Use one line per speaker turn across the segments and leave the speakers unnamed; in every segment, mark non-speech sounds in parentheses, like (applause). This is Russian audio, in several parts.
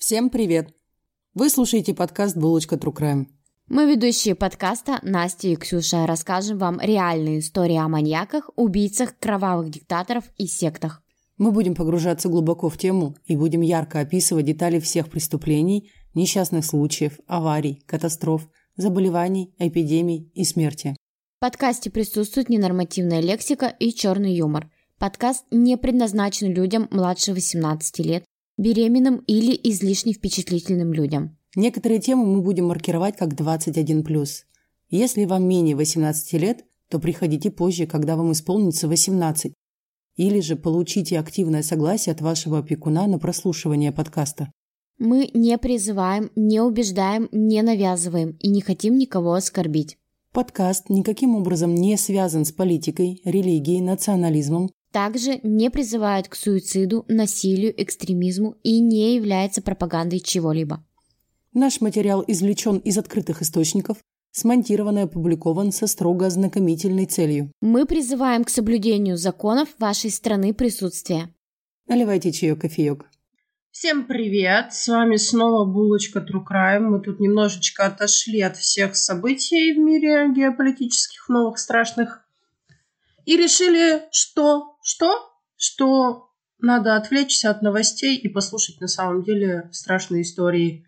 Всем привет! Вы слушаете подкаст «Булочка True Crime».
Мы ведущие подкаста Настя и Ксюша расскажем вам реальные истории о маньяках, убийцах, кровавых диктаторов и сектах.
Мы будем погружаться глубоко в тему и будем ярко описывать детали всех преступлений, несчастных случаев, аварий, катастроф, заболеваний, эпидемий и смерти.
В подкасте присутствует ненормативная лексика и черный юмор. Подкаст не предназначен людям младше 18 лет, беременным или излишне впечатлительным людям.
Некоторые темы мы будем маркировать как 21+. Если вам менее 18 лет, то приходите позже, когда вам исполнится 18. Или же получите активное согласие от вашего опекуна на прослушивание подкаста.
Мы не призываем, не убеждаем, не навязываем и не хотим никого оскорбить.
Подкаст никаким образом не связан с политикой, религией, национализмом,
также не призывает к суициду, насилию, экстремизму и не является пропагандой чего-либо.
Наш материал извлечен из открытых источников, смонтирован и опубликован со строго ознакомительной целью.
Мы призываем к соблюдению законов вашей страны присутствия.
Наливайте чаек, кофеек.
Всем привет! С вами снова Булочка Crime. Мы тут немножечко отошли от всех событий в мире геополитических, новых, страшных. И решили, что? Что? Что надо отвлечься от новостей и послушать на самом деле страшные истории.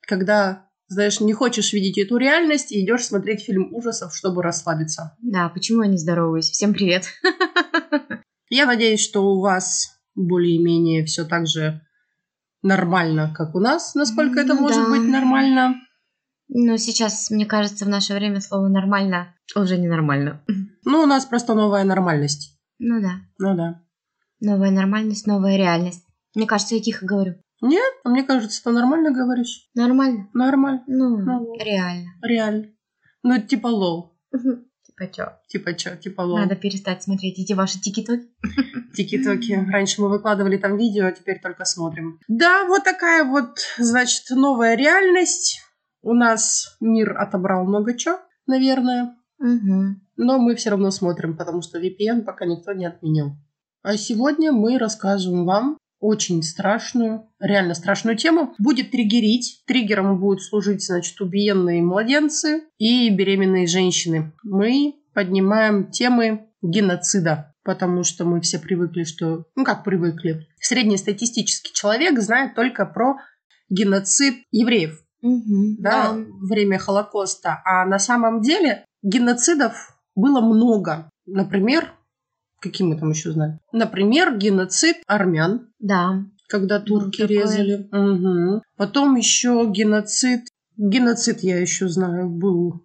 Когда, знаешь, не хочешь видеть эту реальность и идешь смотреть фильм ужасов, чтобы расслабиться.
Да, почему я не здороваюсь? Всем привет! (laughs)
Я надеюсь, что у вас более-менее все так же нормально, как у нас, насколько это
Ну
может
да.
быть нормально.
Но сейчас, мне кажется, в наше время слово «нормально» уже ненормально.
Ну, у нас просто новая нормальность.
Ну да.
Ну да.
Новая нормальность, новая реальность. Мне кажется, я тихо говорю.
Нет, а мне кажется, ты нормально говоришь.
Нормально?
Нормально,
Ну,
Ну.
реально.
реально. Ну, типа low.
Типа чё?
Типа чё, типа low.
Надо перестать смотреть эти ваши тики-токи. (laughs)
Тики-токи. Раньше мы выкладывали там видео, а теперь только смотрим. Да, вот такая вот, значит, новая реальность. У нас мир отобрал много чего, наверное.
Угу.
Но мы все равно смотрим, потому что VPN пока никто не отменил. А сегодня мы расскажем вам очень страшную, реально страшную тему. Будет триггерить. Триггером будут служить, значит, убиенные младенцы и беременные женщины. Мы поднимаем темы геноцида, потому что мы все привыкли, что... Ну, как привыкли? Среднестатистический человек знает только про геноцид евреев
Угу.
да, время Холокоста. А на самом деле геноцидов было много. Например, какие мы там еще знаем? Например, геноцид армян,
Да.
когда турки
такой.
резали. Мгм. Потом еще геноцид. Геноцид я еще знаю был.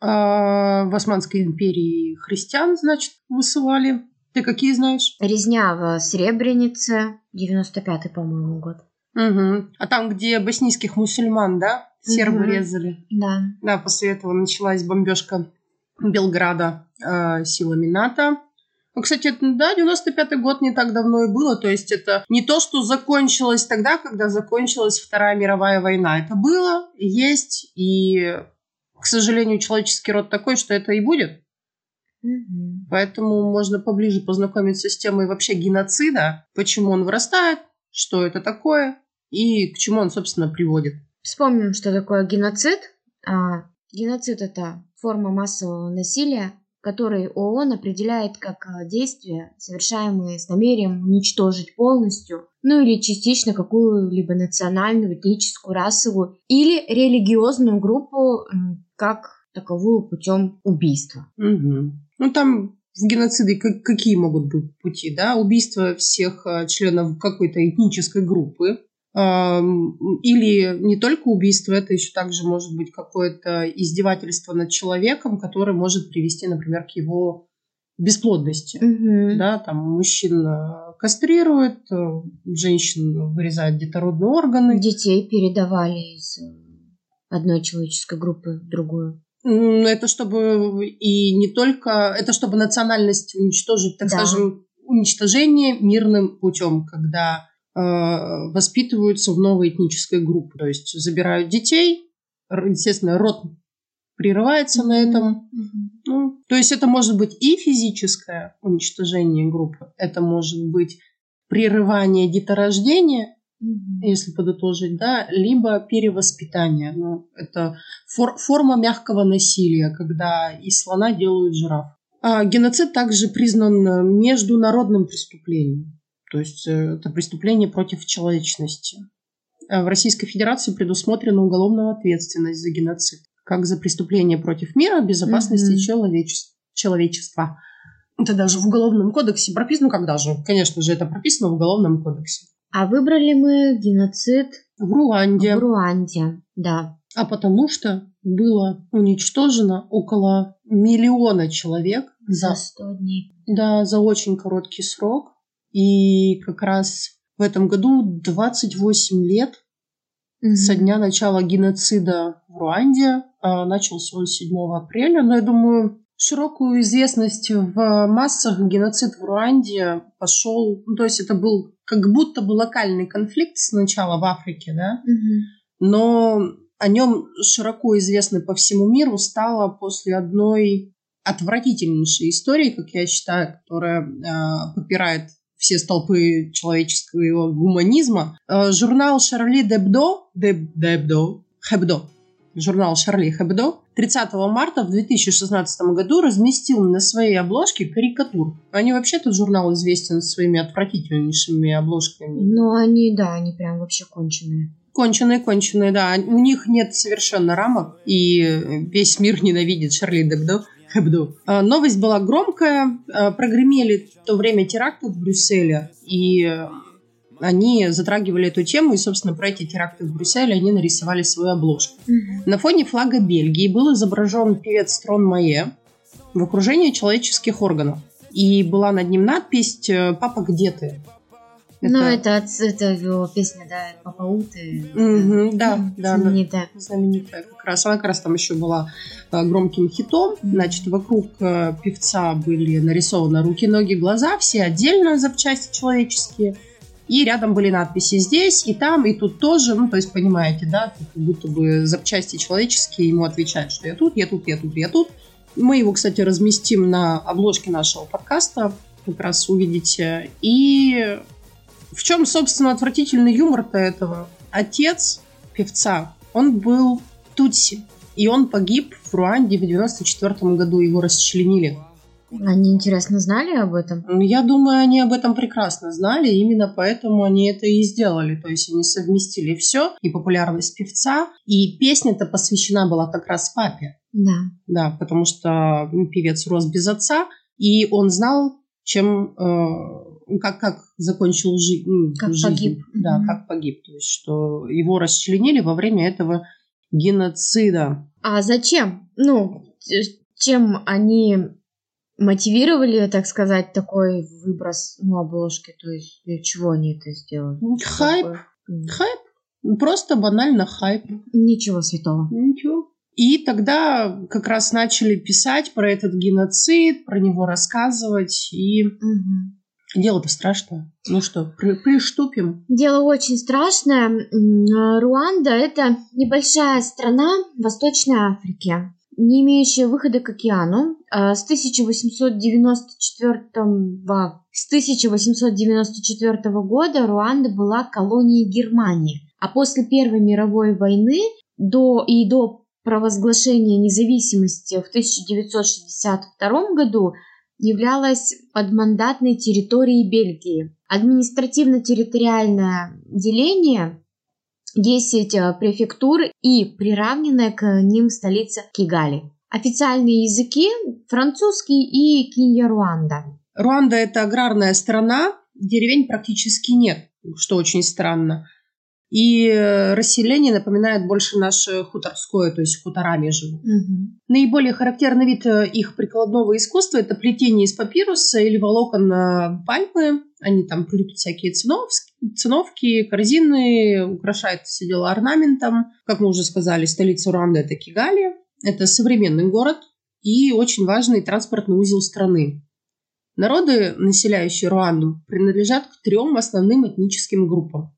а, в Османской империи христиан, значит, высылали. Ты какие знаешь?
Резня в Сребренице. 95-й, по-моему, год.
Мгм. А там, где боснийских мусульман, да, сербы
Мгм.
резали.
Да.
Да, после этого началась бомбежка Белграда э, силами НАТО. Ну, кстати, это, да, 95-й год не так давно и было. То есть это не то, что закончилось тогда, когда закончилась Вторая мировая война. Это было, есть, и, к сожалению, человеческий род такой, что это и будет.
Мгм.
Поэтому можно поближе познакомиться с темой вообще геноцида, почему он вырастает, что это такое и к чему он, собственно, приводит.
Вспомним, что такое геноцид. А, геноцид – это форма массового насилия, который ООН определяет как а, действия, совершаемые с намерением уничтожить полностью, ну или частично какую-либо национальную, этническую, расовую или религиозную группу как таковую путем убийства.
Мгм. Ну, там в геноциде как- какие могут быть пути, да? Убийство всех а, членов какой-то этнической группы. Или не только убийство, это еще также может быть какое-то издевательство над человеком, которое может привести, например, к его бесплодности.
Мгм.
Да, там мужчин э, кастрируют, э, женщин вырезают детородные органы.
Детей передавали из э, одной человеческой группы в другую.
М, Это чтобы и не только, это чтобы национальность уничтожить, так
Да.
скажем, уничтожение мирным путем, когда воспитываются в новой этнической группе. То есть забирают детей, естественно, род прерывается на этом.
Мгм.
Ну, то есть это может быть и физическое уничтожение группы, это может быть прерывание деторождения, если подытожить, да, либо перевоспитание. Ну, это фор- форма мягкого насилия, когда из слона делают жираф. А геноцид также признан международным преступлением. То есть э, это преступление против человечности. А в Российской Федерации предусмотрена уголовная ответственность за геноцид, как за преступление против мира, безопасности mm-hmm. человечества. человечества. Это даже в Уголовном кодексе прописано, ну когда же, конечно же, это прописано в Уголовном кодексе.
А выбрали мы геноцид
в Руанде.
В Руанде, да.
А потому что было уничтожено около миллиона человек
за, за 100 дней.
Да, за очень короткий срок. И как раз в этом году 28 лет mm-hmm. со дня начала геноцида в Руанде. А, начался он 7 апреля. Но я думаю, широкую известность в массах геноцид в Руанде пошел, ну, то есть это был как будто бы локальный конфликт сначала в Африке, да,
угу.
но о нем широко известно по всему миру стало после одной отвратительнейшей истории, как я считаю, которая э, попирает все столпы человеческого гуманизма. Э, журнал Шарли Дебдо, Деб, Дебдо, Хебдо, журнал Шарли Хэбдо 30 марта в 2016 году разместил на своей обложке карикатур. Они вообще этот журнал известен своими отвратительнейшими обложками.
Ну, они, да, они прям вообще конченые.
Конченые, конченые, да. У них нет совершенно рамок, и весь мир ненавидит Шарли Дебдо. Хэбдо. А, новость была громкая, а, прогремели в то время теракты в Брюсселе, и они затрагивали эту тему, и, собственно, про эти теракты в Брюсселе они нарисовали свою обложку. Mm-hmm. На фоне флага Бельгии был изображен певец Трон Мае в окружении человеческих органов. И была над ним надпись «Папа, где ты?».
Это... Ну, это, это его песня, да, «Папа Уты».
Mm-hmm, да, да,
знаменитая.
Да, знаменитая как раз. Она как раз там еще была э, громким хитом. Значит, вокруг э, певца были нарисованы руки, ноги, глаза, все отдельно запчасти человеческие – и рядом были надписи здесь, и там, и тут тоже. Ну, то есть, понимаете, да, как будто бы запчасти человеческие ему отвечают, что я тут, я тут, я тут, я тут. Мы его, кстати, разместим на обложке нашего подкаста, как раз увидите. И в чем, собственно, отвратительный юмор-то этого? Отец певца, он был Тутси, и он погиб в Руанде в 94 году, его расчленили.
Они, интересно, знали об этом?
Я думаю, они об этом прекрасно знали, именно поэтому они это и сделали. То есть они совместили все, и популярность певца, и песня-то посвящена была как раз папе.
Да.
Да, потому что певец рос без отца, и он знал, чем, э, как, как закончил жи- ну,
как
жизнь.
погиб.
Да, mm как погиб. То есть, что его расчленили во время этого геноцида.
А зачем? Ну, чем они мотивировали, так сказать, такой выброс ну, обложки? То есть для чего они это сделали?
Хайп. Такой? Хайп. Просто банально хайп.
Ничего святого.
Ничего. И тогда как раз начали писать про этот геноцид, про него рассказывать. И
угу.
Дело-то страшное. Ну что, при, приступим?
Дело очень страшное. Руанда – это небольшая страна в Восточной Африке не имеющая выхода к океану. А, с 1894, с 1894 года Руанда была колонией Германии. А после Первой мировой войны до, и до провозглашения независимости в 1962 году являлась подмандатной территорией Бельгии. Административно-территориальное деление 10 э, префектур и приравненная к ним столица Кигали. Официальные языки – французский и кинья-руанда.
Руанда – это аграрная страна, деревень практически нет, что очень странно. И э, расселение напоминает больше наше хуторское, то есть хуторами живут.
Угу.
Наиболее характерный вид э, их прикладного искусства – это плетение из папируса или волокон пальмы. Они там плетут всякие циновки, циновки, корзины, украшают все дело орнаментом. Как мы уже сказали, столица Руанды – это Кигали. Это современный город и очень важный транспортный узел страны. Народы, населяющие Руанду, принадлежат к трем основным этническим группам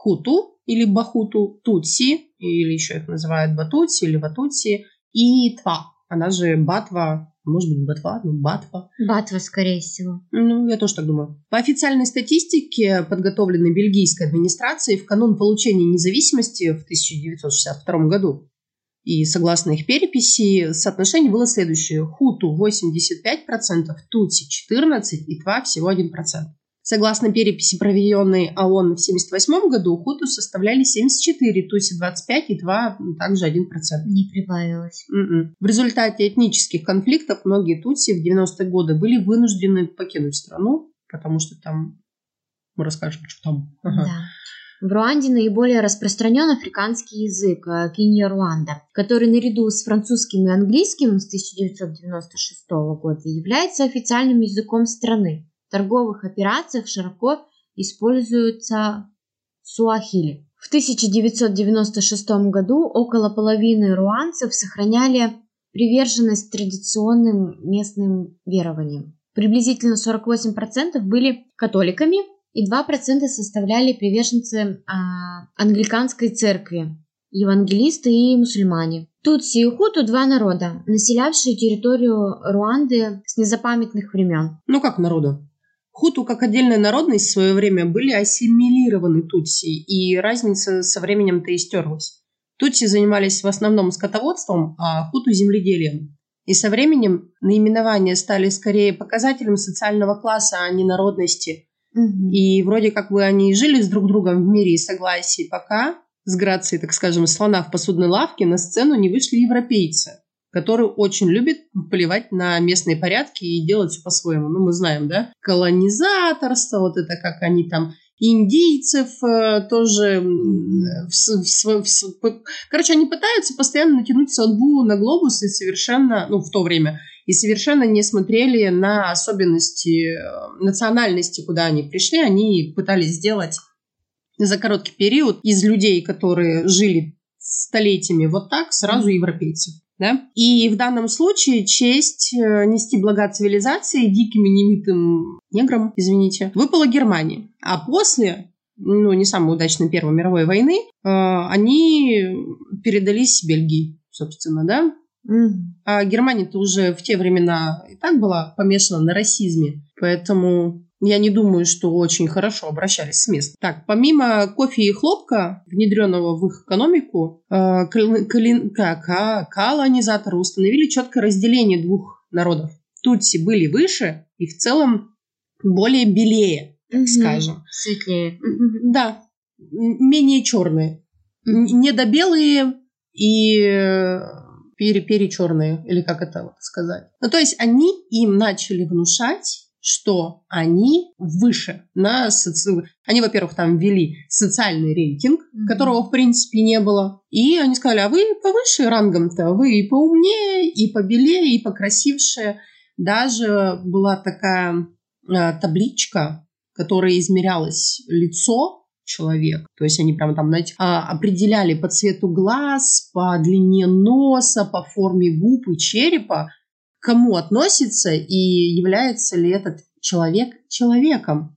хуту или бахуту, тутси, или еще их называют батутси или ватутси, и тва, она же батва, может быть, Батва, ну, Батва.
Батва, скорее всего.
Ну, я тоже так думаю. По официальной статистике, подготовленной бельгийской администрацией в канун получения независимости в 1962 году, и согласно их переписи, соотношение было следующее. Хуту 85%, Тути 14% и Тва всего 1%. Согласно переписи, проведенной ООН в 1978 году, хуту составляли 74, туси 25 и 2 также 1%.
Не прибавилось.
Mm-mm. В результате этнических конфликтов многие тутси в 90-е годы были вынуждены покинуть страну, потому что там мы расскажем, что там.
Ага. Да. В Руанде наиболее распространен африканский язык э, Кинья-Руанда, который наряду с французским и английским с 1996 года является официальным языком страны. В торговых операциях широко используется суахили. В 1996 году около половины руанцев сохраняли приверженность традиционным местным верованиям. Приблизительно 48% были католиками, и 2% составляли приверженцы а, англиканской церкви, евангелисты и мусульмане. Тутси и Хуту – два народа, населявшие территорию Руанды с незапамятных времен.
Ну как народа? Хуту как отдельная народность в свое время были ассимилированы тутси, и разница со временем-то и стерлась. Тутси занимались в основном скотоводством, а хуту – земледелием. И со временем наименования стали скорее показателем социального класса, а не народности – Угу. И вроде как бы они жили с друг другом в мире и согласии, пока с грацией, так скажем, слона в посудной лавке на сцену не вышли европейцы, которые очень любят плевать на местные порядки и делать все по-своему. Ну, мы знаем, да? Колонизаторство, вот это как они там индийцев э, тоже... В, в, в, короче, они пытаются постоянно натянуть судьбу на глобус и совершенно, ну, в то время, и совершенно не смотрели на особенности э, национальности, куда они пришли. Они пытались сделать за короткий период из людей, которые жили столетиями вот так, сразу европейцев. Да? И в данном случае честь э, нести блага цивилизации диким и немитым неграм, извините, выпала Германии. А после, ну, не самой удачной Первой мировой войны, э, они передались Бельгии, собственно, да, а Германия-то уже в те времена и так была помешана на расизме, поэтому я не думаю, что очень хорошо обращались с мест. Так, помимо кофе и хлопка, внедренного в их экономику, э, как, колонизаторы установили четкое разделение двух народов. Тутси были выше и в целом более белее, так угу. скажем.
Светлее.
Да, менее черные. Недобелые и пере, перечерные, или как это вот сказать. Ну, то есть они им начали внушать, что они выше на соци... Они, во-первых, там ввели социальный рейтинг, mm-hmm. которого, в принципе, не было. И они сказали, а вы повыше рангом-то, вы и поумнее, и побелее, и покрасивше. Даже была такая э, табличка, которая измерялось лицо человек. То есть они прямо там, знаете, а, определяли по цвету глаз, по длине носа, по форме губ и черепа, кому относится и является ли этот человек человеком.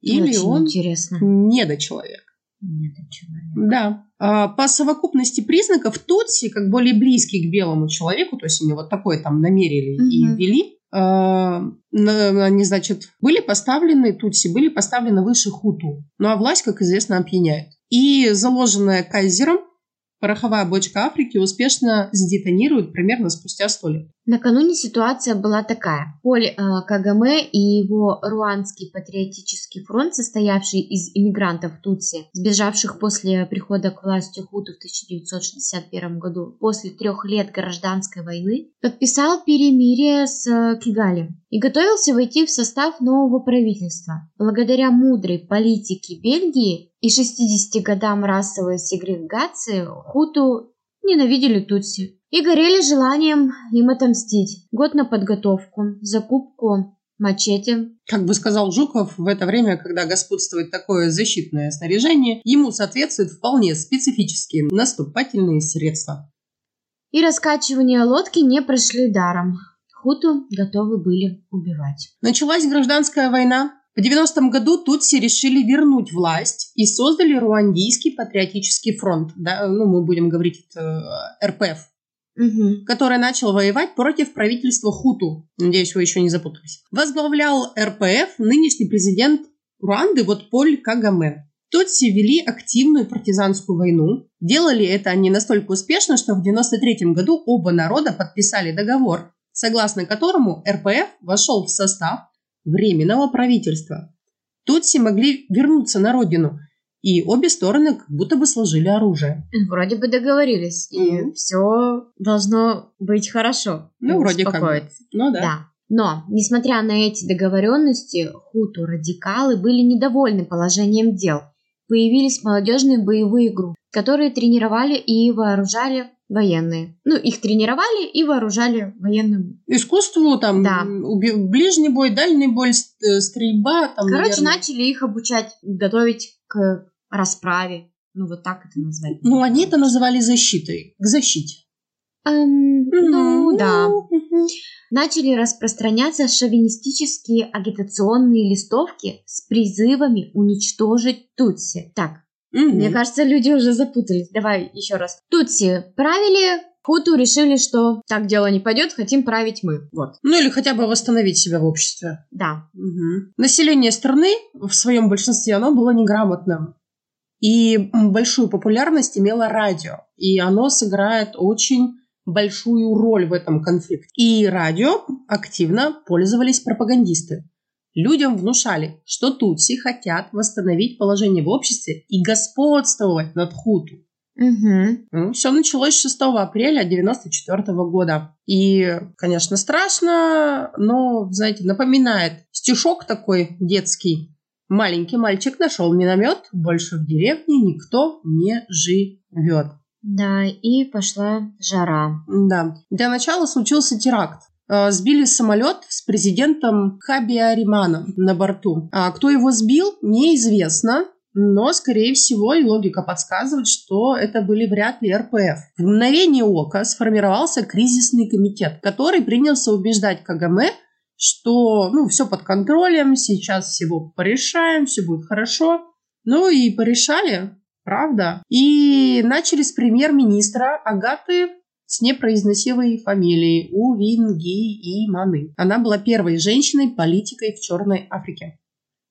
Или
Очень
он
интересно.
недочеловек.
Недочеловек.
Да. А, по совокупности признаков Тутси, как более близкий к белому человеку, то есть они вот такое там намерили угу. и ввели, а, они, значит, были поставлены, тутси были поставлены выше хуту. Ну а власть, как известно, опьяняет. И заложенная кайзером пороховая бочка Африки успешно сдетонирует примерно спустя сто лет.
Накануне ситуация была такая. Поль э, Кагаме и его Руанский патриотический фронт, состоявший из иммигрантов Тутси, сбежавших после прихода к власти Хуту в 1961 году, после трех лет гражданской войны, подписал перемирие с э, Кигали и готовился войти в состав нового правительства. Благодаря мудрой политике Бельгии и 60 годам расовой сегрегации Хуту ненавидели Тутси и горели желанием им отомстить. Год на подготовку, закупку мачете.
Как бы сказал Жуков, в это время, когда господствует такое защитное снаряжение, ему соответствуют вполне специфические наступательные средства.
И раскачивания лодки не прошли даром. Хуту готовы были убивать.
Началась гражданская война. В 90-м году Тутси решили вернуть власть и создали Руандийский патриотический фронт. Да, ну, мы будем говорить это РПФ
Мгм.
который начал воевать против правительства Хуту. Надеюсь, вы еще не запутались. Возглавлял РПФ нынешний президент Руанды вот Поль Кагаме. Тутси вели активную партизанскую войну. Делали это они настолько успешно, что в 93 году оба народа подписали договор, согласно которому РПФ вошел в состав Временного правительства. Тутси могли вернуться на родину, и обе стороны как будто бы сложили оружие.
Вроде бы договорились, и
Мгм.
все должно быть хорошо.
Ну, вроде как. Ну да.
Да. Но, несмотря на эти договоренности, хуту-радикалы были недовольны положением дел. Появились молодежные боевые группы, которые тренировали и вооружали военные. Ну, их тренировали и вооружали военным.
Искусству, там,
Да.
ближний бой, дальний бой, э, стрельба, там,
Короче,
наверное.
начали их обучать, готовить к расправе. Ну, вот так это назвать.
Ну, они это называли защитой, к защите.
Эм, ну,
Мгм.
да. начали распространяться шовинистические агитационные листовки с призывами уничтожить Тутси. Так,
Мгм.
мне кажется, люди уже запутались. Давай еще раз. Тутси правили, Хуту решили, что так дело не пойдет, хотим править мы. Вот,
Ну, или хотя бы восстановить себя в обществе.
да.
Мгм. Население страны в своем большинстве оно было неграмотным. И большую популярность имело радио. И оно сыграет очень большую роль в этом конфликте. И радио активно пользовались пропагандисты. Людям внушали, что тутси хотят восстановить положение в обществе и господствовать над хуту.
Угу.
все началось 6 апреля 1994 года. И, конечно, страшно, но, знаете, напоминает стишок такой детский. Маленький мальчик нашел миномет, больше в деревне никто не живет.
Да, и пошла жара.
Да. Для начала случился теракт. Э, Сбили самолет с президентом Хабиариманом на борту. А кто его сбил, неизвестно. Но, скорее всего, и логика подсказывает, что это были вряд ли РПФ. В мгновение ока сформировался кризисный комитет, который принялся убеждать КГМ, что ну, все под контролем, сейчас всего порешаем, все будет хорошо. Ну и порешали, правда. И начали с премьер-министра Агаты с непроизносимой фамилией Увинги и Маны. Она была первой женщиной-политикой в Черной Африке.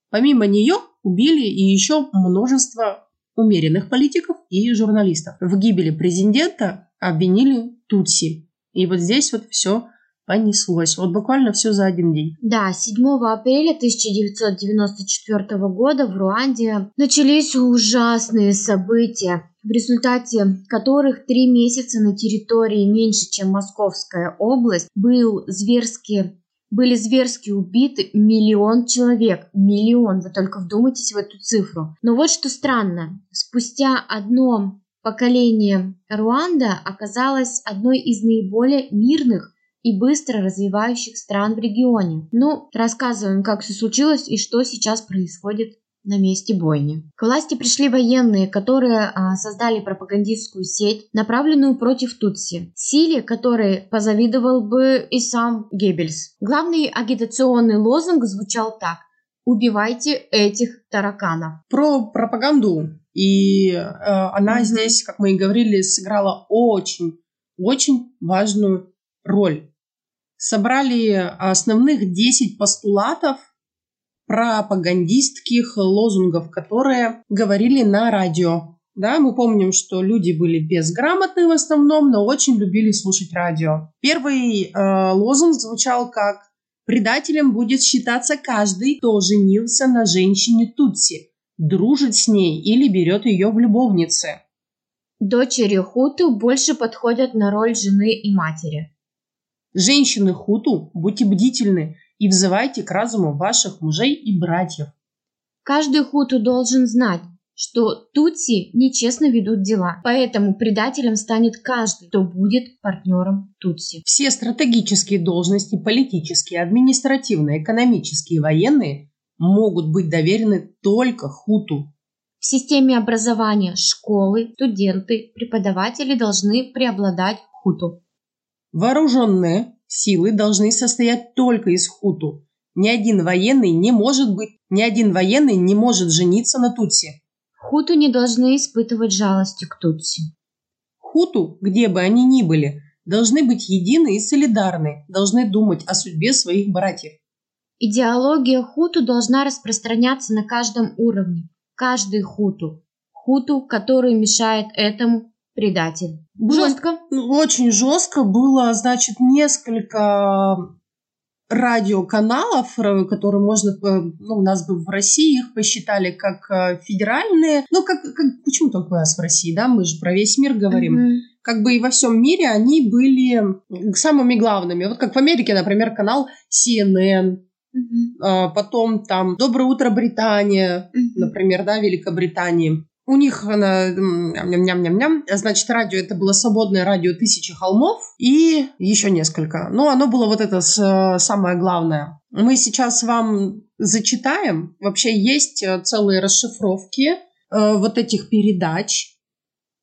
Помимо нее убили и еще множество умеренных политиков и журналистов. В гибели президента обвинили Тутси. И вот здесь вот все понеслось. Вот буквально все за один день.
Да, 7 апреля 1994 года в Руанде начались ужасные события, в результате которых три месяца на территории меньше, чем Московская область, был зверски, были зверски убиты миллион человек. Миллион, вы только вдумайтесь в эту цифру. Но вот что странно, спустя одно поколение Руанда оказалась одной из наиболее мирных и быстро развивающих стран в регионе. Ну, рассказываем, как все случилось и что сейчас происходит на месте бойни. К власти пришли военные, которые а, создали пропагандистскую сеть, направленную против Тутси, силе которой позавидовал бы и сам Геббельс. Главный агитационный лозунг звучал так «Убивайте этих тараканов».
Про пропаганду. И э, она
Мгм.
здесь, как мы и говорили, сыграла очень, очень важную роль. Собрали основных 10 постулатов пропагандистских лозунгов, которые говорили на радио. Да, мы помним, что люди были безграмотны в основном, но очень любили слушать радио. Первый э, лозунг звучал как «Предателем будет считаться каждый, кто женился на женщине Тутси, дружит с ней или берет ее в любовницы».
Дочери Хуту больше подходят на роль жены и матери.
Женщины хуту, будьте бдительны и взывайте к разуму ваших мужей и братьев.
Каждый хуту должен знать, что тутси нечестно ведут дела, поэтому предателем станет каждый, кто будет партнером тутси.
Все стратегические должности, политические, административные, экономические и военные могут быть доверены только хуту.
В системе образования школы, студенты, преподаватели должны преобладать хуту.
Вооруженные силы должны состоять только из хуту. Ни один военный не может быть, ни один военный не может жениться на тутси.
Хуту не должны испытывать жалости к тутси.
Хуту, где бы они ни были,
должны быть едины и солидарны, должны думать о судьбе своих братьев.
Идеология хуту должна распространяться на каждом уровне. Каждый хуту. Хуту, который мешает этому предатель.
Было, жестко. Очень жестко было, значит, несколько радиоканалов, э, которые можно, э, ну, у нас бы в России их посчитали как э, федеральные, ну, как, как почему только у нас в России, да, мы же про весь мир говорим. Mm-hmm. Как бы и во всем мире они были самыми главными. Вот как в Америке, например, канал CNN, Mm-hmm. Потом там «Доброе утро, Британия», mm-hmm. например, да, Великобритании. У них она ням-ням-ням-ням. Значит, радио это было свободное радио «Тысячи холмов» и еще несколько. Но оно было вот это самое главное. Мы сейчас вам зачитаем. Вообще есть э, целые расшифровки э, вот этих передач.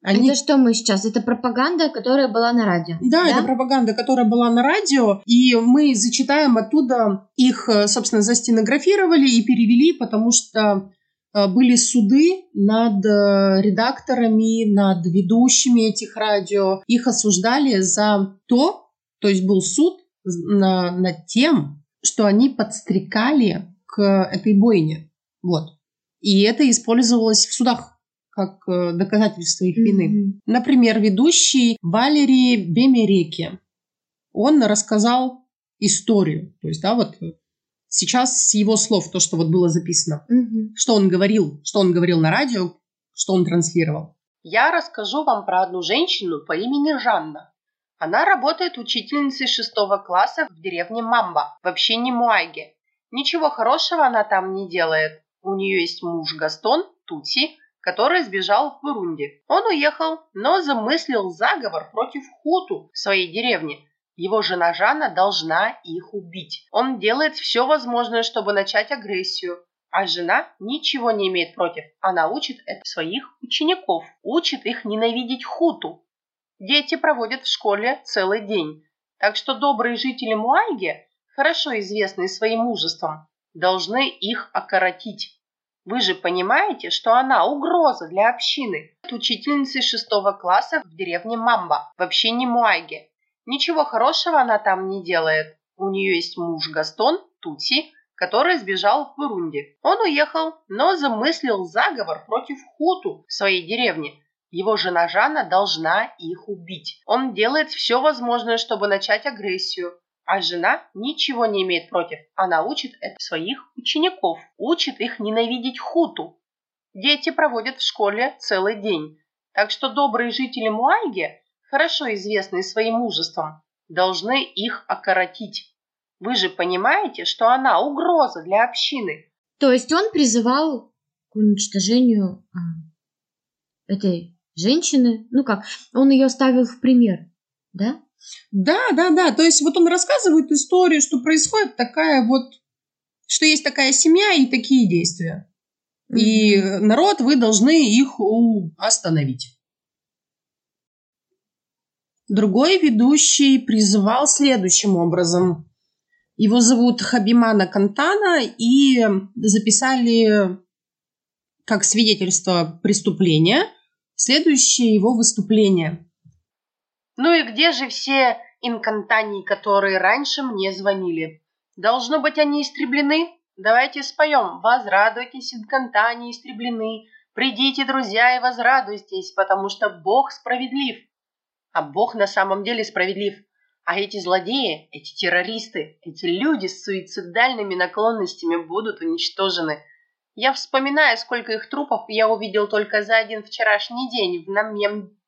Они... Это что мы сейчас? Это пропаганда, которая была на радио.
Да, да, это пропаганда, которая была на радио, и мы зачитаем оттуда их, э, собственно, застенографировали и перевели, потому что Э, были суды над э, редакторами, над ведущими этих радио. Их осуждали за то, то есть был суд на, над тем, что они подстрекали к этой бойне. Вот. И это использовалось в судах как э, доказательство их вины. Mm-hmm. Например, ведущий Валерий Бемереки, он рассказал историю. То есть, да, вот Сейчас с его слов, то, что вот было записано. Угу. Что он говорил, что он говорил на радио, что он транслировал.
Я расскажу вам про одну женщину по имени Жанна. Она работает учительницей шестого класса в деревне Мамба, в общине Муайге. Ничего хорошего она там не делает. У нее есть муж Гастон, Тути, который сбежал в Бурунди. Он уехал, но замыслил заговор против Хуту в своей деревне – его жена Жанна должна их убить. Он делает все возможное, чтобы начать агрессию. А жена ничего не имеет против. Она учит это своих учеников. Учит их ненавидеть хуту. Дети проводят в школе целый день. Так что добрые жители Муайги, хорошо известные своим мужеством, должны их окоротить. Вы же понимаете, что она угроза для общины. Учительница шестого класса в деревне Мамба, в общине Муайге. Ничего хорошего она там не делает. У нее есть муж Гастон, Тути, который сбежал в Бурунди. Он уехал, но замыслил заговор против Хуту в своей деревне. Его жена Жанна должна их убить. Он делает все возможное, чтобы начать агрессию. А жена ничего не имеет против. Она учит это своих учеников. Учит их ненавидеть Хуту. Дети проводят в школе целый день. Так что добрые жители Муайги хорошо известные своим мужеством, должны их окоротить. Вы же понимаете, что она угроза для общины.
То есть он призывал к уничтожению а, этой женщины, ну как, он ее ставил в пример, да?
Да, да, да. То есть вот он рассказывает историю, что происходит такая вот, что есть такая семья и такие действия. Mm-hmm. И народ, вы должны их остановить. Другой ведущий призывал следующим образом. Его зовут Хабимана Кантана, и записали как свидетельство преступления следующее его выступление.
Ну и где же все инкантании, которые раньше мне звонили? Должно быть, они истреблены? Давайте споем. Возрадуйтесь, инкантании истреблены. Придите, друзья, и возрадуйтесь, потому что Бог справедлив. А Бог на самом деле справедлив. А эти злодеи, эти террористы, эти люди с суицидальными наклонностями будут уничтожены. Я вспоминаю, сколько их трупов я увидел только за один вчерашний день в Намьям...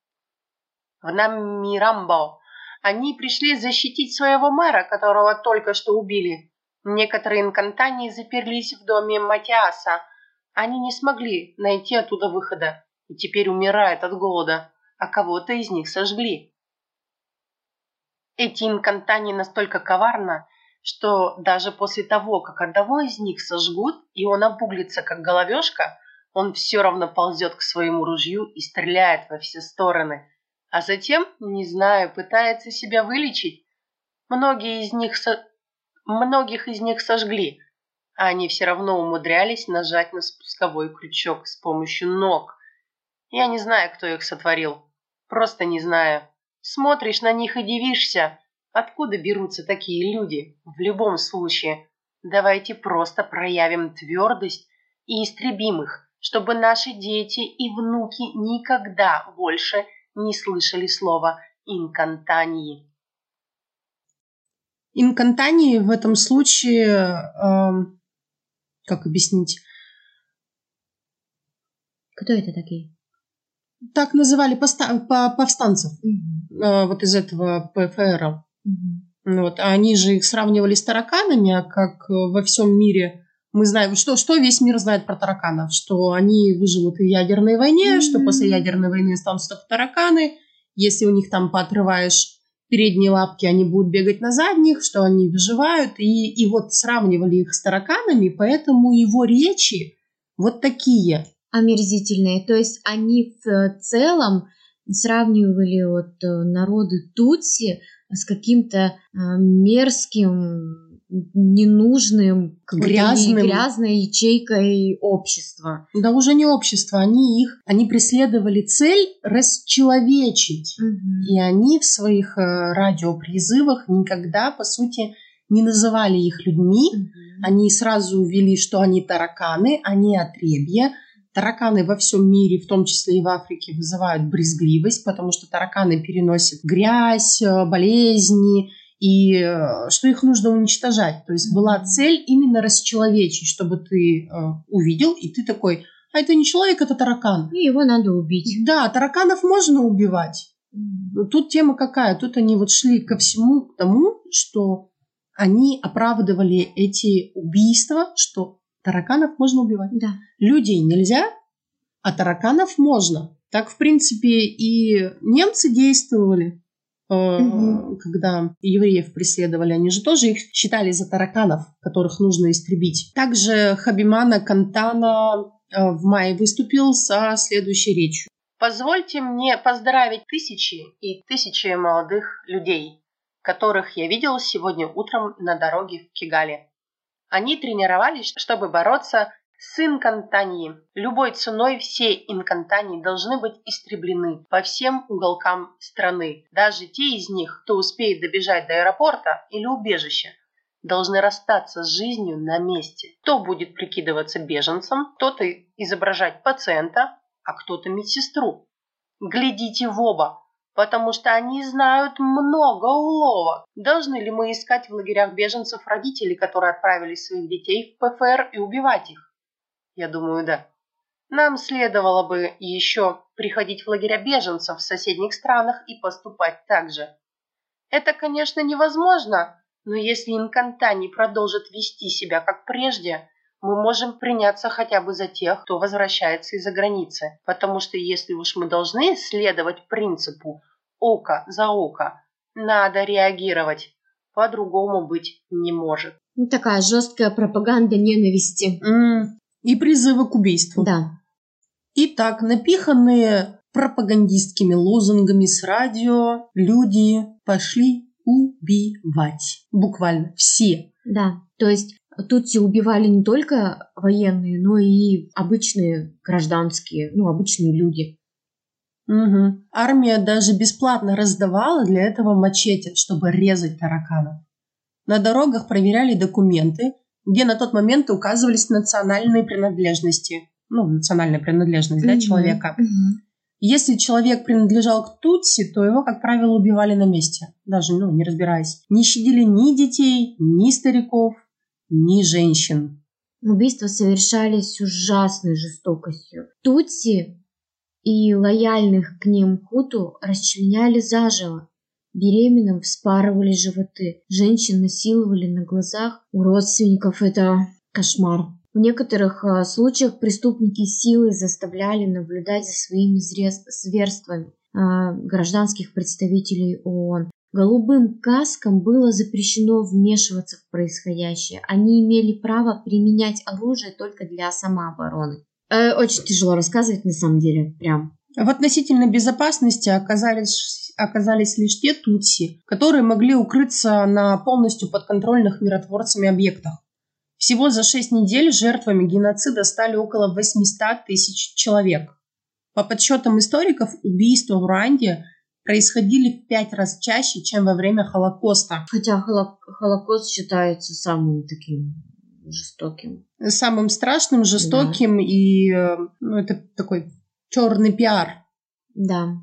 в Намирамбо. Они пришли защитить своего мэра, которого только что убили. Некоторые инкантании заперлись в доме Матиаса. Они не смогли найти оттуда выхода и теперь умирают от голода а кого-то из них сожгли. Эти инкантани настолько коварны, что даже после того, как одного из них сожгут, и он обуглится, как головешка, он все равно ползет к своему ружью и стреляет во все стороны. А затем, не знаю, пытается себя вылечить. Многие из них со... Многих из них сожгли, а они все равно умудрялись нажать на спусковой крючок с помощью ног. Я не знаю, кто их сотворил. Просто не знаю.
Смотришь на них и дивишься, откуда берутся такие люди. В любом случае, давайте просто проявим твердость и истребим их, чтобы наши дети и внуки никогда больше не слышали слова «инкантании».
Инкантании в этом случае, э, как объяснить?
Кто это такие?
Так называли повстанцев э, вот из этого ПФР.
Мгм.
Вот. А они же их сравнивали с тараканами, а как э, во всем мире мы знаем, что, что весь мир знает про тараканов, что они выживут в ядерной войне,
Мгм.
что после ядерной войны останутся только тараканы. Если у них там поотрываешь передние лапки, они будут бегать на задних, что они выживают. И, и вот сравнивали их с тараканами, поэтому его речи вот такие.
Омерзительные. То есть они в целом сравнивали вот э, народы Тутси с каким-то э, мерзким, ненужным,
Грязным.
грязной ячейкой общества.
Да уже не общество, они их, они преследовали цель расчеловечить. И они в своих э, радиопризывах никогда, по сути, не называли их людьми.
Мгм.
Они сразу ввели, что они тараканы, они отребья. Тараканы во всем мире, в том числе и в Африке, вызывают брезгливость, потому что тараканы переносят грязь, э, болезни, и э, что их нужно уничтожать. То есть была цель именно расчеловечить, чтобы ты э, увидел, и ты такой, а это не человек, это таракан.
И его надо убить.
Да, тараканов можно убивать. Тут тема какая? Тут они вот шли ко всему к тому, что они оправдывали эти убийства, что тараканов можно убивать.
Да.
Людей нельзя, а тараканов можно. Так, в принципе, и немцы действовали,
Мгм.
когда евреев преследовали. Они же тоже их считали за тараканов, которых нужно истребить. Также Хабимана Кантана э, в мае выступил со следующей речью.
Позвольте мне поздравить тысячи и тысячи молодых людей, которых я видел сегодня утром на дороге в Кигали. Они тренировались, чтобы бороться с инкантанией. Любой ценой все инкантании должны быть истреблены по всем уголкам страны. Даже те из них, кто успеет добежать до аэропорта или убежища, должны расстаться с жизнью на месте. Кто будет прикидываться беженцем, кто-то изображать пациента, а кто-то медсестру. Глядите в оба, потому что они знают много уловок. Должны ли мы искать в лагерях беженцев родителей, которые отправили своих детей в ПФР и убивать их? Я думаю, да. Нам следовало бы еще приходить в лагеря беженцев в соседних странах и поступать так же. Это, конечно, невозможно, но если Инкантани продолжит вести себя как прежде, мы можем приняться хотя бы за тех, кто возвращается из-за границы. Потому что если уж мы должны следовать принципу око за око, надо реагировать. По-другому быть не может.
Ну, такая жесткая пропаганда ненависти.
М, И призывы к убийству.
Да.
Итак, напиханные пропагандистскими лозунгами с радио, люди пошли убивать. Буквально все.
Да, то есть Тутси убивали не только военные, но и обычные гражданские, ну, обычные люди.
Мгм. Армия даже бесплатно раздавала для этого мачете, чтобы резать тараканов. На дорогах проверяли документы, где на тот момент указывались национальные принадлежности. Ну, национальная принадлежность для
Мгм.
человека.
Мгм.
Если человек принадлежал к Тутси, то его, как правило, убивали на месте, даже ну, не разбираясь. Не щадили ни детей, ни стариков, ни женщин.
Убийства совершались с ужасной жестокостью. Тутси и лояльных к ним хуту расчленяли заживо. Беременным вспарывали животы. Женщин насиловали на глазах у родственников. Это кошмар. В некоторых а, случаях преступники силой заставляли наблюдать за своими зверствами а, гражданских представителей ООН. Голубым каскам было запрещено вмешиваться в происходящее. Они имели право применять оружие только для самообороны. Э, очень тяжело рассказывать на самом деле, прям.
В относительной безопасности оказались, оказались лишь те тутси, которые могли укрыться на полностью подконтрольных миротворцами объектах. Всего за 6 недель жертвами геноцида стали около 800 тысяч человек. По подсчетам историков, убийства в Руанде происходили в пять раз чаще, чем во время Холокоста.
Хотя холо- Холокост считается самым таким жестоким.
Самым страшным, жестоким и э, ну, это такой черный пиар.
Да,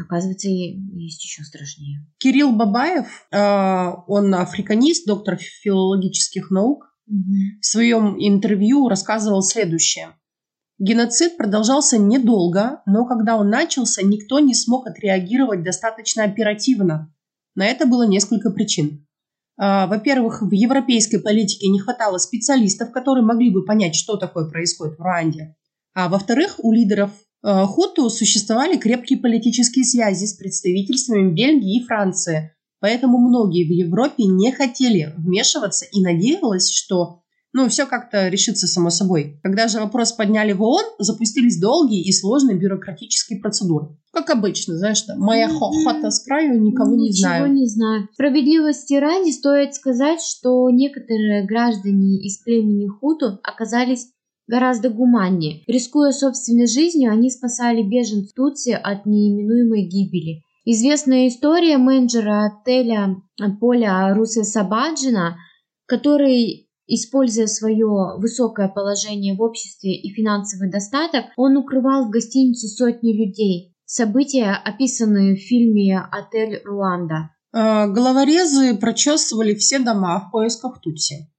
оказывается, есть еще страшнее.
Кирилл Бабаев, э, он африканист, доктор филологических наук, в своем интервью рассказывал следующее. Геноцид продолжался недолго, но когда он начался, никто не смог отреагировать достаточно оперативно. На это было несколько причин. А, Во-первых, в европейской политике не хватало специалистов, которые могли бы понять, что такое происходит в Руанде. А во-вторых, у лидеров э, Хуту существовали крепкие политические связи с представительствами Бельгии и Франции. Поэтому многие в Европе не хотели вмешиваться и надеялись, что ну, все как-то решится само собой. Когда же вопрос подняли в ООН, запустились долгие и сложные бюрократические процедуры. Как обычно, знаешь, что моя хохота с краю, никого не
Ничего
знаю.
не знаю. Справедливости ради стоит сказать, что некоторые граждане из племени Хуту оказались гораздо гуманнее. Рискуя собственной жизнью, они спасали беженцев Тутси от неименуемой гибели. Известная история менеджера отеля Поля Русе Сабаджина, который, используя свое высокое положение в обществе и финансовый достаток, он укрывал в гостинице сотни людей. События, описанные в фильме «Отель Руанда».
Э, Головорезы прочесывали все дома в поисках Тутси.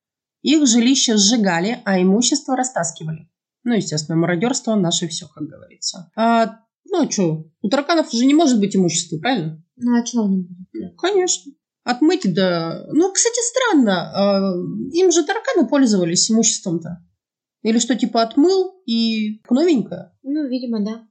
Их жилища сжигали, а имущество растаскивали. Ну, естественно, мародерство наше все, как говорится. А, ну, что, у тараканов же не может быть имущества, правильно?
Ну, а что они будут?
Конечно. Отмыть, да... Ну, кстати, странно. а, Им же тараканы пользовались имуществом-то. Или что, типа, отмыл и новенькое?
Ну, видимо, да.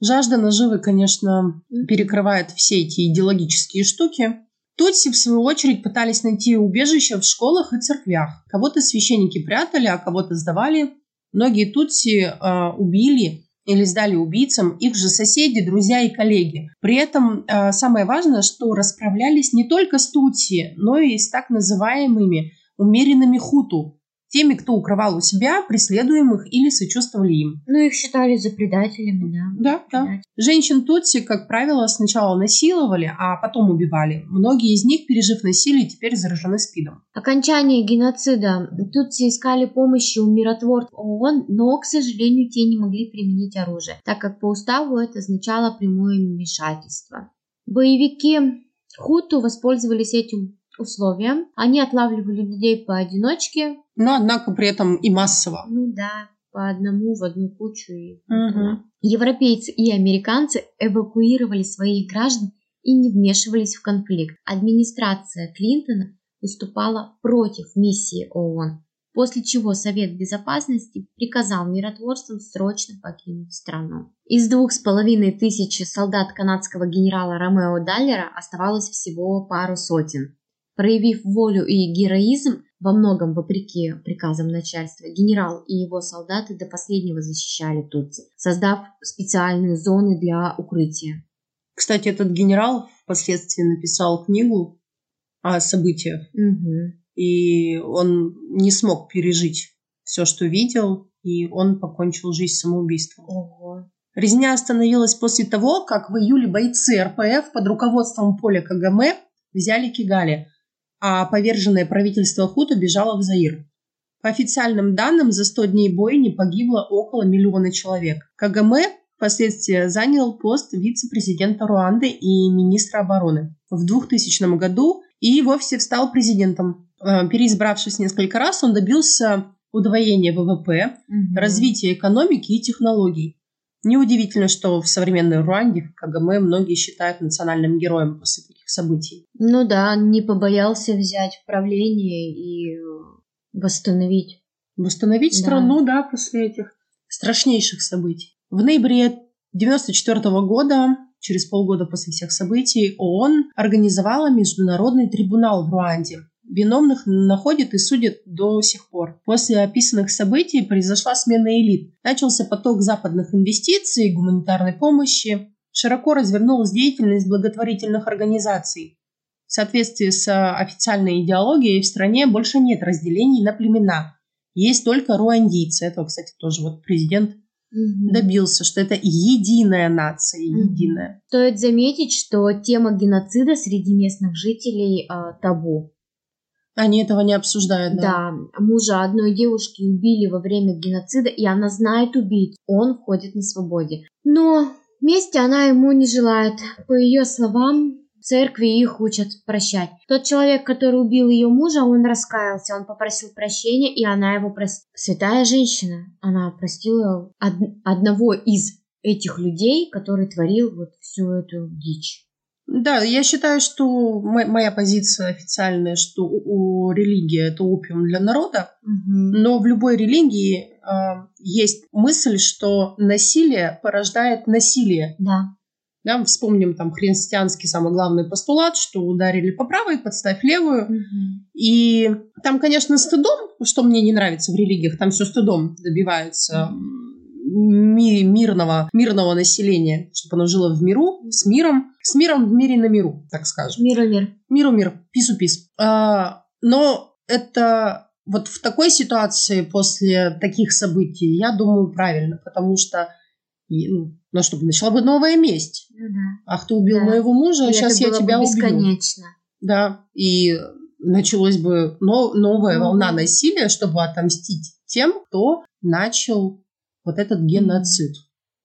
Жажда наживы, конечно, перекрывает все эти идеологические штуки. Тутси, в свою очередь, пытались найти убежище в школах и церквях. Кого-то священники прятали, а кого-то сдавали. Многие тутси э, убили или сдали убийцам их же соседи, друзья и коллеги. При этом э, самое важное, что расправлялись не только с тутси, но и с так называемыми умеренными хуту, теми, кто укрывал у себя преследуемых или сочувствовали им.
Ну, их считали за предателями, да.
Да, да. Женщин Тутси, как правило, сначала насиловали, а потом убивали. Многие из них, пережив насилие, теперь заражены СПИДом.
Окончание геноцида. Тутси искали помощи у миротворцев ООН, но, к сожалению, те не могли применить оружие, так как по уставу это означало прямое вмешательство. Боевики Хуту воспользовались этим условием. Они отлавливали людей поодиночке,
Но, однако, при этом и массово.
ну да, по одному в одну кучу. И...
Мгм.
Европейцы и американцы эвакуировали своих граждан и не вмешивались в конфликт. Администрация Клинтона выступала против миссии ООН, после чего Совет Безопасности приказал миротворцам срочно покинуть страну. Из двух с половиной тысяч солдат канадского генерала Ромео Даллера оставалось всего пару сотен. Проявив волю и героизм, во многом вопреки приказам начальства, генерал и его солдаты до последнего защищали Тутси, создав специальные зоны для укрытия.
Кстати, этот генерал впоследствии написал книгу о событиях,
Мгм.
и он не смог пережить все, что видел, и он покончил жизнь самоубийством.
Ого.
Резня остановилась после того, как в июле бойцы РПФ под руководством Поля КГМ взяли Кигали, а поверженное правительство Хуту бежало в Заир. По официальным данным, за 100 дней бойни погибло около миллиона человек. КГМ впоследствии занял пост вице-президента Руанды и министра обороны. В 2000 году и вовсе стал президентом. Э, Переизбравшись несколько раз, он добился удвоения ВВП,
Мгм.
развития экономики и технологий. Неудивительно, что в современной Руанде КГМ многие считают национальным героем после таких событий.
Ну да, не побоялся взять правление и восстановить.
Восстановить
Да.
страну, да, после этих страшнейших событий. В ноябре 1994 года, через полгода после всех событий, ООН организовала Международный трибунал в Руанде. Виновных находят и судят до сих пор. После описанных событий произошла смена элит. Начался поток западных инвестиций, гуманитарной помощи. Широко развернулась деятельность благотворительных организаций. В соответствии с э, официальной идеологией в стране больше нет разделений на племена. Есть только руандийцы. Этого, кстати, тоже вот президент
Мгм.
добился, что это единая нация, единая.
Стоит заметить, что тема геноцида среди местных жителей а, табу.
Они этого не обсуждают, да?
Да, мужа одной девушки убили во время геноцида, и она знает убийц. Он ходит на свободе. Но мести она ему не желает. По ее словам, в церкви их учат прощать. Тот человек, который убил ее мужа, он раскаялся, он попросил прощения, и она его простила. Святая женщина, она простила од- одного из этих людей, который творил вот всю эту дичь.
Да, я считаю, что мо- моя позиция официальная, что у, у религия это опиум для народа,
Мгм.
но в любой религии а, есть мысль, что насилие порождает насилие.
Да.
Да, вспомним там христианский самый главный постулат, что ударили по правой, подставь левую.
Мгм.
И там, конечно, стыдом, что мне не нравится в религиях, там все стыдом добивается м, ми- мирного, мирного населения, чтобы оно жило в миру, с миром, с миром в мире на миру, так скажем.
Мир и мир.
Миру мир, пису пис. А, но это вот в такой ситуации после таких событий, я думаю, правильно, потому что ну, ну, чтобы начала бы новая месть.
Ну да.
Ах, ты убил
Да.
моего мужа,
И
сейчас я
было бы
тебя убью.
бесконечно.
Да, и началось бы но- новая
Мгм.
волна насилия, чтобы отомстить тем, кто начал вот этот геноцид.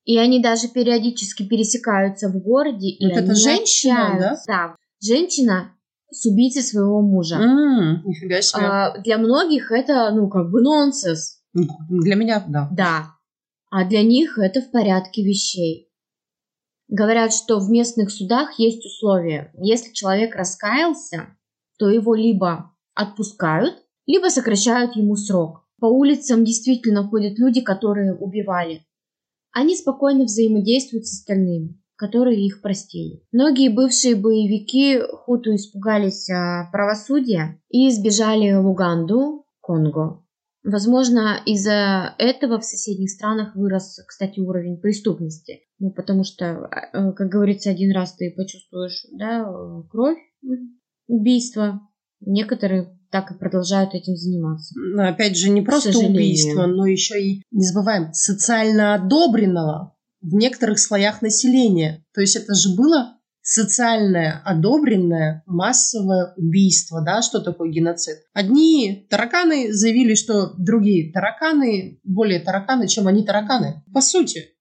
И они даже периодически пересекаются в городе. И
Вот
они
это женщина,
общаются. да? Женщина с убийцей своего мужа.
М, нифига себе.
А, для многих это, ну, как бы нонсенс.
Для меня, да.
Да. А для них это в порядке вещей. Говорят, что в местных судах есть условия. Если человек раскаялся, то его либо отпускают, либо сокращают ему срок. По улицам действительно ходят люди, которые убивали. Они спокойно взаимодействуют с остальными, которые их простили. Многие бывшие боевики хуту испугались а, правосудия и сбежали в Уганду, Конго. Возможно, из-за этого в соседних странах вырос, кстати, уровень преступности. Ну, потому что, э, как говорится, один раз ты почувствуешь, да, кровь, убийство. Некоторые так и продолжают этим заниматься.
Но опять же, не просто убийство, но еще и, не забываем, социально одобренного в некоторых слоях населения. То есть это же было социальное одобренное массовое убийство, да, что такое геноцид. Одни тараканы заявили, что другие тараканы более тараканы, чем они тараканы. По сути,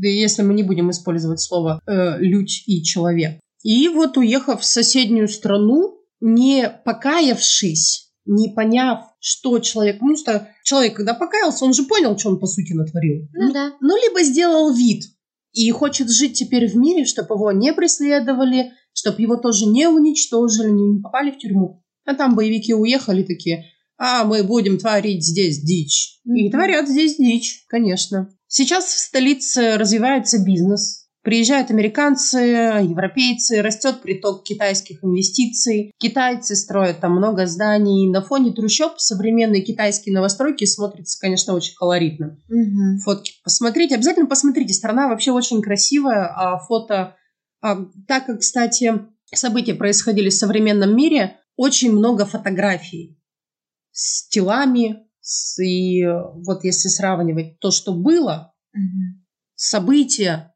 если мы не будем использовать слово э, «людь» и «человек». И вот уехав в соседнюю страну, не покаявшись, не поняв, что человек... Потому что человек, когда покаялся, он же понял, что он по сути натворил.
Ну да.
Ну, либо сделал вид и хочет жить теперь в мире, чтобы его не преследовали, чтобы его тоже не уничтожили, не попали в тюрьму. А там боевики уехали такие, а мы будем творить здесь дичь. И
Мгм.
творят здесь дичь, конечно. Сейчас в столице развивается бизнес. Приезжают американцы, европейцы, растет приток китайских инвестиций. Китайцы строят там много зданий. На фоне трущоб современные китайские новостройки смотрятся, конечно, очень колоритно
Мгм.
фотки посмотрите. Обязательно посмотрите. Страна вообще очень красивая. А фото... а, так как, кстати, события происходили в современном мире, очень много фотографий с телами. С, и вот если сравнивать то, что было,
Мгм.
события,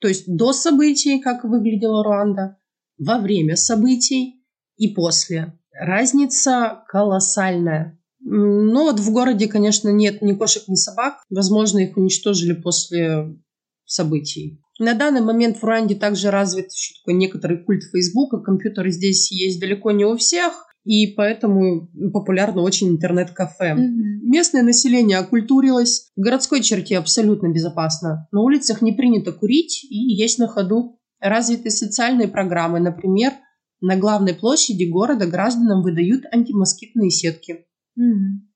то есть до событий, как выглядела Руанда, во время событий и после. Разница колоссальная. Ну вот в городе, конечно, нет ни кошек, ни собак. Возможно, их уничтожили после событий. На данный момент в Руанде также развит еще такой некоторый культ Фейсбука. Компьютеры здесь есть далеко не у всех, и поэтому популярно очень интернет-кафе.
Мгм.
Местное население окультурилось. В городской черте абсолютно безопасно. На улицах не принято курить и есть на ходу. Развиты социальные программы. Например, на главной площади города гражданам выдают антимоскитные сетки.
Мгм.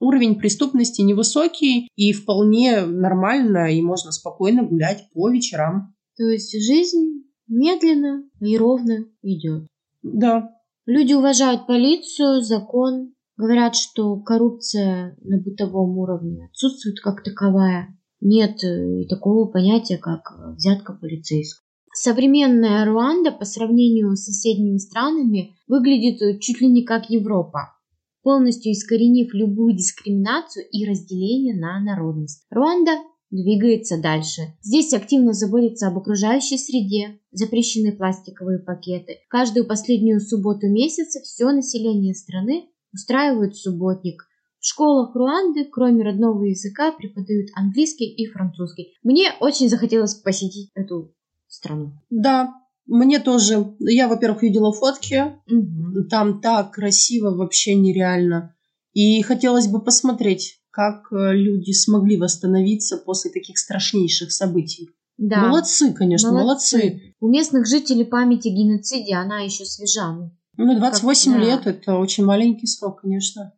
Уровень преступности невысокий и вполне нормально, и можно спокойно гулять по вечерам.
То есть жизнь медленно и ровно идет.
Да,
Люди уважают полицию, закон, говорят, что коррупция на бытовом уровне отсутствует как таковая. Нет э, и такого понятия, как э, взятка полицейского. Современная Руанда по сравнению с соседними странами выглядит э, чуть ли не как Европа, полностью искоренив любую дискриминацию и разделение на народность. Руанда двигается дальше. Здесь активно заботится об окружающей среде, запрещены пластиковые пакеты. Каждую последнюю субботу месяца все население страны устраивает субботник. В школах Руанды, кроме родного языка, преподают английский и французский. Мне очень захотелось посетить эту страну.
Да, мне тоже. Я, во-первых, видела фотки.
Мгм.
Там так красиво, вообще нереально. И хотелось бы посмотреть, как э, люди смогли восстановиться после таких страшнейших событий.
Да.
Молодцы, конечно, молодцы.
У местных жителей память о геноциде, она еще свежа. Ну,
Ну, 28
Как- да.
лет это очень маленький срок, конечно.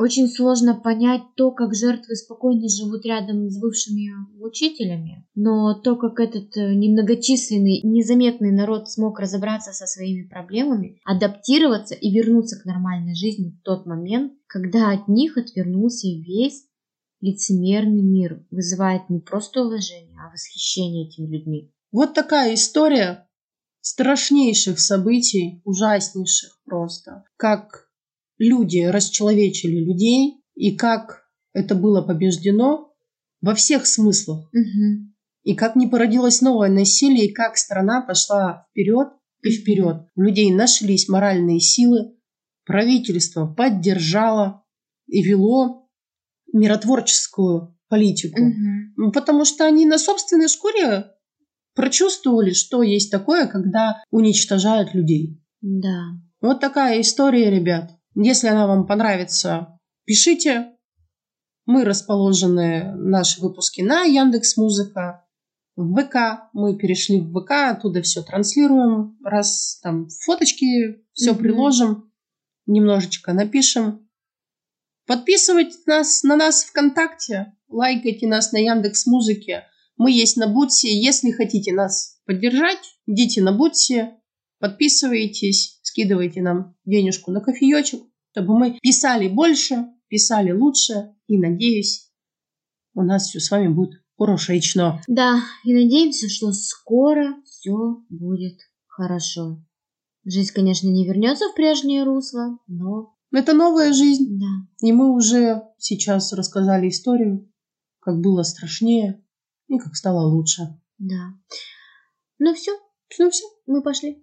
Очень сложно понять то, как жертвы спокойно живут рядом с бывшими учителями, но то, как этот э, немногочисленный, незаметный народ смог разобраться со своими проблемами, адаптироваться и вернуться к нормальной жизни в тот момент, когда от них отвернулся весь лицемерный мир, вызывает не просто уважение, а восхищение этими людьми.
Вот такая история страшнейших событий, ужаснейших просто. Как люди расчеловечили людей и как это было побеждено во всех смыслах.
Мгм.
И как не породилось новое насилие, и как страна пошла вперед и вперед. У людей нашлись моральные силы, правительство поддержало и вело миротворческую политику. Ну, Потому что они на собственной шкуре прочувствовали, что есть такое, когда уничтожают людей.
Да.
Вот такая история, ребят. Если она вам понравится, пишите. Мы расположены, наши выпуски на Яндекс Музыка, в ВК. Мы перешли в ВК, оттуда все транслируем. Раз там фоточки, все
Мгм.
приложим, немножечко напишем. Подписывайтесь нас, на нас ВКонтакте, лайкайте нас на Яндекс Музыке. Мы есть на Бутсе. Если хотите нас поддержать, идите на Бутсе, подписывайтесь, скидывайте нам денежку на кофеечек, чтобы мы писали больше, писали лучше. И надеюсь, у нас все с вами будет хорошечно.
Да, и надеемся, что скоро все будет хорошо. Жизнь, конечно, не вернется в прежнее русло, но
Это новая жизнь.
да.
И мы уже сейчас рассказали историю, как было страшнее и как стало лучше.
Да. Ну все,
Ну все,
мы пошли.